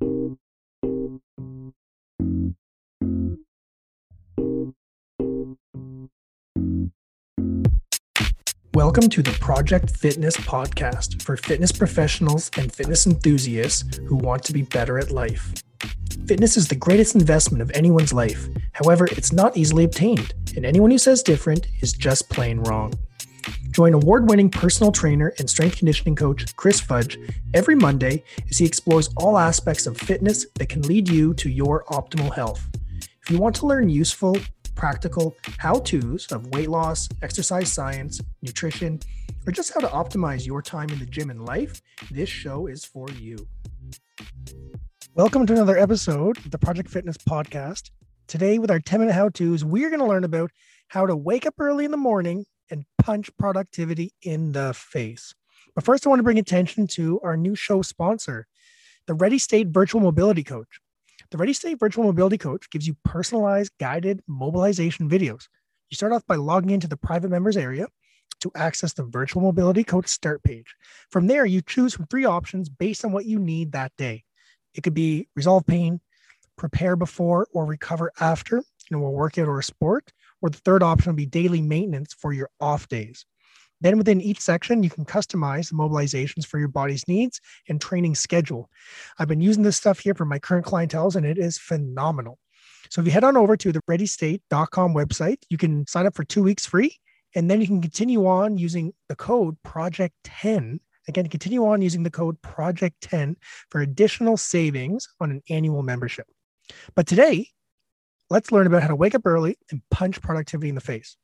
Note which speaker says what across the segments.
Speaker 1: Welcome to the Project Fitness podcast for fitness professionals and fitness enthusiasts who want to be better at life. Fitness is the greatest investment of anyone's life. However, it's not easily obtained, and anyone who says different is just plain wrong. Join award winning personal trainer and strength conditioning coach Chris Fudge every Monday as he explores all aspects of fitness that can lead you to your optimal health. If you want to learn useful, practical how to's of weight loss, exercise science, nutrition, or just how to optimize your time in the gym and life, this show is for you. Welcome to another episode of the Project Fitness Podcast. Today, with our 10 minute how to's, we're going to learn about how to wake up early in the morning and punch productivity in the face. But first, I want to bring attention to our new show sponsor, the Ready State Virtual Mobility Coach. The Ready State Virtual Mobility Coach gives you personalized guided mobilization videos. You start off by logging into the private members area to access the Virtual Mobility Coach start page. From there, you choose from three options based on what you need that day. It could be resolve pain, prepare before or recover after, you know, a workout or a sport, or the third option would be daily maintenance for your off days. Then within each section, you can customize the mobilizations for your body's needs and training schedule. I've been using this stuff here for my current clientels and it is phenomenal. So if you head on over to the readystate.com website, you can sign up for two weeks free. And then you can continue on using the code Project 10. Again, continue on using the code Project 10 for additional savings on an annual membership. But today, let's learn about how to wake up early and punch productivity in the face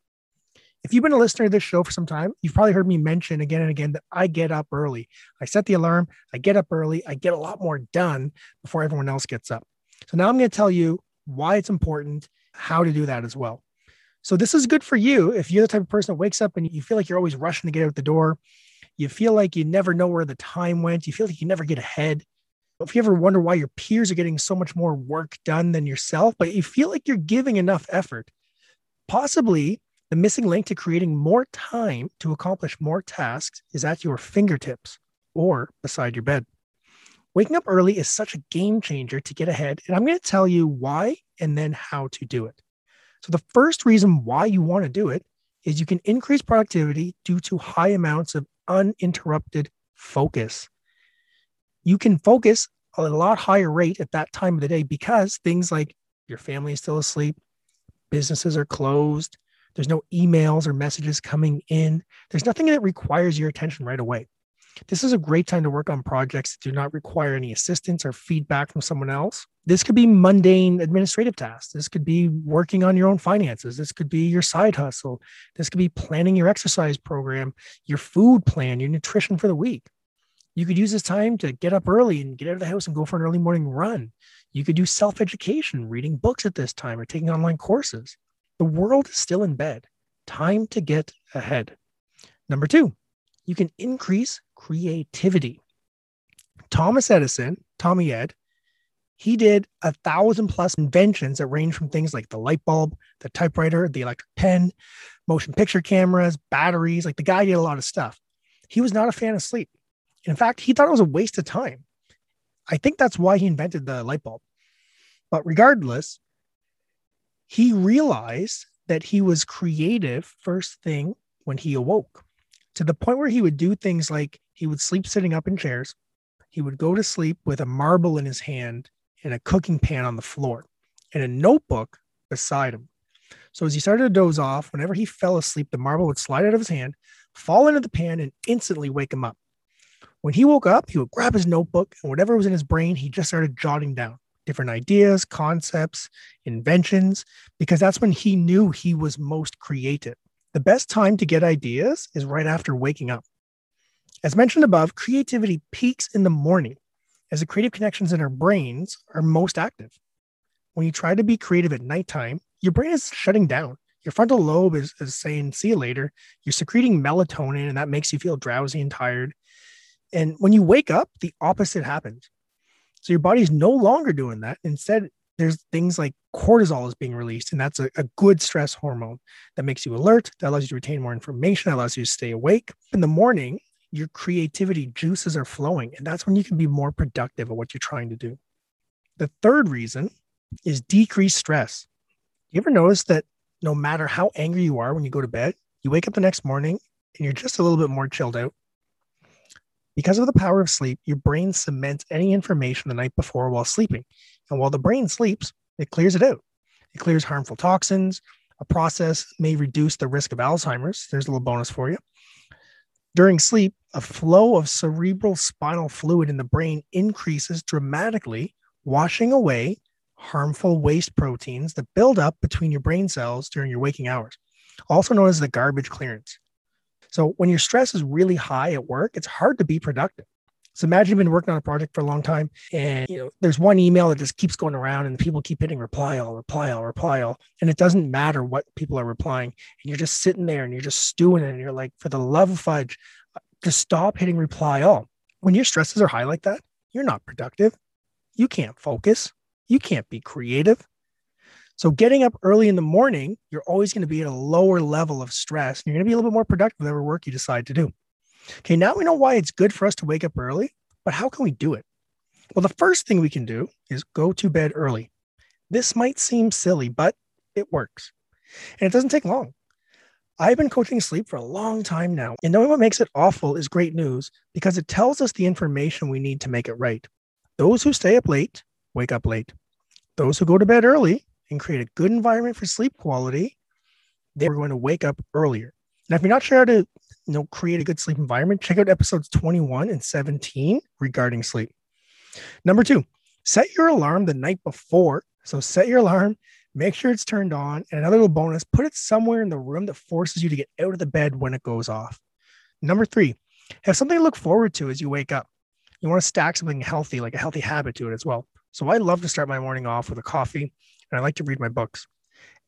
Speaker 1: if you've been a listener to this show for some time, you've probably heard me mention again and again that I get up early. I set the alarm, I get up early, I get a lot more done before everyone else gets up. So now I'm going to tell you why it's important, how to do that as well. So this is good for you if you're the type of person that wakes up and you feel like you're always rushing to get out the door. You feel like you never know where the time went. You feel like you never get ahead. If you ever wonder why your peers are getting so much more work done than yourself, but you feel like you're giving enough effort, possibly the missing link to creating more time to accomplish more tasks is at your fingertips or beside your bed. Waking up early is such a game changer to get ahead, and I'm going to tell you why and then how to do it. So, the first reason why you want to do it is you can increase productivity due to high amounts of uninterrupted focus. You can focus a lot higher rate at that time of the day because things like your family is still asleep, businesses are closed, there's no emails or messages coming in. There's nothing that requires your attention right away. This is a great time to work on projects that do not require any assistance or feedback from someone else. This could be mundane administrative tasks. This could be working on your own finances. This could be your side hustle. This could be planning your exercise program, your food plan, your nutrition for the week. You could use this time to get up early and get out of the house and go for an early morning run. You could do self education, reading books at this time, or taking online courses. The world is still in bed. Time to get ahead. Number two, you can increase creativity. Thomas Edison, Tommy Ed, he did a thousand plus inventions that range from things like the light bulb, the typewriter, the electric pen, motion picture cameras, batteries. Like the guy did a lot of stuff. He was not a fan of sleep. In fact, he thought it was a waste of time. I think that's why he invented the light bulb. But regardless, he realized that he was creative first thing when he awoke to the point where he would do things like he would sleep sitting up in chairs. He would go to sleep with a marble in his hand and a cooking pan on the floor and a notebook beside him. So as he started to doze off, whenever he fell asleep, the marble would slide out of his hand, fall into the pan, and instantly wake him up. When he woke up, he would grab his notebook and whatever was in his brain, he just started jotting down different ideas, concepts, inventions, because that's when he knew he was most creative. The best time to get ideas is right after waking up. As mentioned above, creativity peaks in the morning as the creative connections in our brains are most active. When you try to be creative at nighttime, your brain is shutting down. Your frontal lobe is, is saying, see you later. You're secreting melatonin, and that makes you feel drowsy and tired. And when you wake up, the opposite happens. So your body's no longer doing that. Instead, there's things like cortisol is being released, and that's a, a, good stress hormone that makes you alert, that allows you to retain more information, that allows you to stay awake. In the morning, your creativity juices are flowing, and that's when you can be more productive at what you're trying to do. The third reason is decreased stress. You ever notice that no matter how angry you are when you go to bed, you wake up the next morning and you're just a little bit more chilled out? Because of the power of sleep, your brain cements any information the night before while sleeping. And while the brain sleeps, it clears it out. It clears harmful toxins. A process may reduce the risk of Alzheimer's. There's a little bonus for you. During sleep, a flow of cerebral spinal fluid in the brain increases dramatically, washing away harmful waste proteins that build up between your brain cells during your waking hours, also known as the garbage clearance. So, when your stress is really high at work, it's hard to be productive. So imagine you've been working on a project for a long time and you know there's one email that just keeps going around and people keep hitting reply all, reply all, reply all. And it doesn't matter what people are replying. And you're just sitting there and you're just stewing it and you're like, for the love of fudge, just stop hitting reply all. When your stresses are high like that, you're not productive. You can't focus. You can't be creative. So getting up early in the morning, you're always going to be at a lower level of stress. You're going to be a little bit more productive with whatever work you decide to do. Okay, now we know why it's good for us to wake up early, but how can we do it? Well, the first thing we can do is go to bed early. This might seem silly, but it works. And it doesn't take long. I've been coaching sleep for a long time now, and knowing what makes it awful is great news because it tells us the information we need to make it right. Those who stay up late wake up late. Those who go to bed early and create a good environment for sleep quality, they were going to wake up earlier. Now, if you're not sure how to you know, create a good sleep environment, check out episodes 21 and 17 regarding sleep. Number two, set your alarm the night before. So set your alarm, make sure it's turned on. And another little bonus, put it somewhere in the room that forces you to get out of the bed when it goes off. Number three, have something to look forward to as you wake up. You want to stack something healthy, like a healthy habit to it as well. So I love to start my morning off with a coffee and I like to read my books.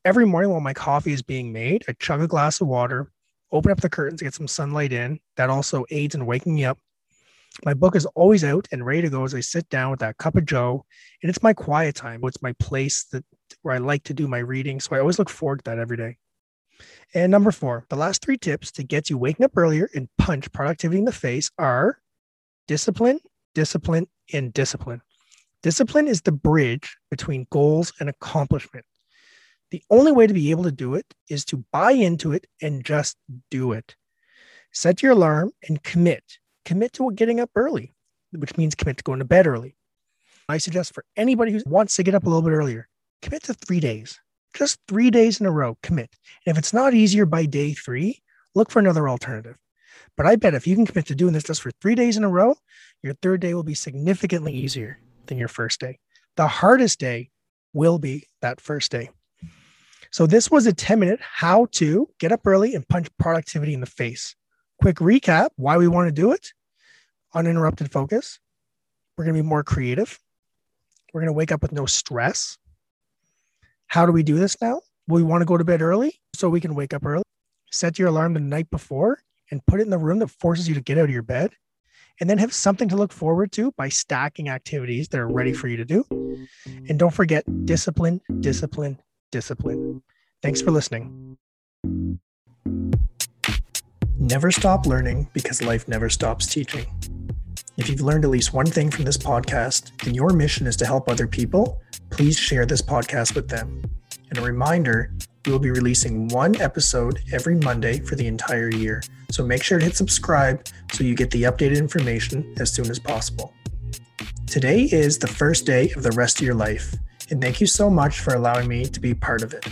Speaker 1: Every morning while my coffee is being made, I chug a glass of water, open up the curtains, get some sunlight in. That also aids in waking me up. My book is always out and ready to go as I sit down with that cup of Joe. And it's my quiet time. It's my place that where I like to do my reading. So I always look forward to that every day. And number four, the last three tips to get you waking up earlier and punch productivity in the face are discipline, discipline, and discipline. Discipline is the bridge between goals and accomplishment. The only way to be able to do it is to buy into it and just do it. Set your alarm and commit. Commit to getting up early, which means commit to going to bed early. I suggest for anybody who wants to get up a little bit earlier, commit to three days, just three days in a row, commit. And if it's not easier by day three, look for another alternative. But I bet if you can commit to doing this just for three days in a row, your third day will be significantly easier than your first day. The hardest day will be that first day. So this was a 10 minute how to get up early and punch productivity in the face. Quick recap why we want to do it uninterrupted focus. We're going to be more creative. We're going to wake up with no stress. How do we do this now? we want to go to bed early so we can wake up early. Set your alarm the night before and put it in the room that forces you to get out of your bed. And then have something to look forward to by stacking activities that are ready for you to do. And don't forget discipline, discipline, discipline. Thanks for listening. Never stop learning because life never stops teaching. If you've learned at least one thing from this podcast and your mission is to help other people, please share this podcast with them. And a reminder we will be releasing one episode every Monday for the entire year. So make sure to hit subscribe so you get the updated information as soon as possible. Today is the first day of the rest of your life and thank you so much for allowing me to be part of it.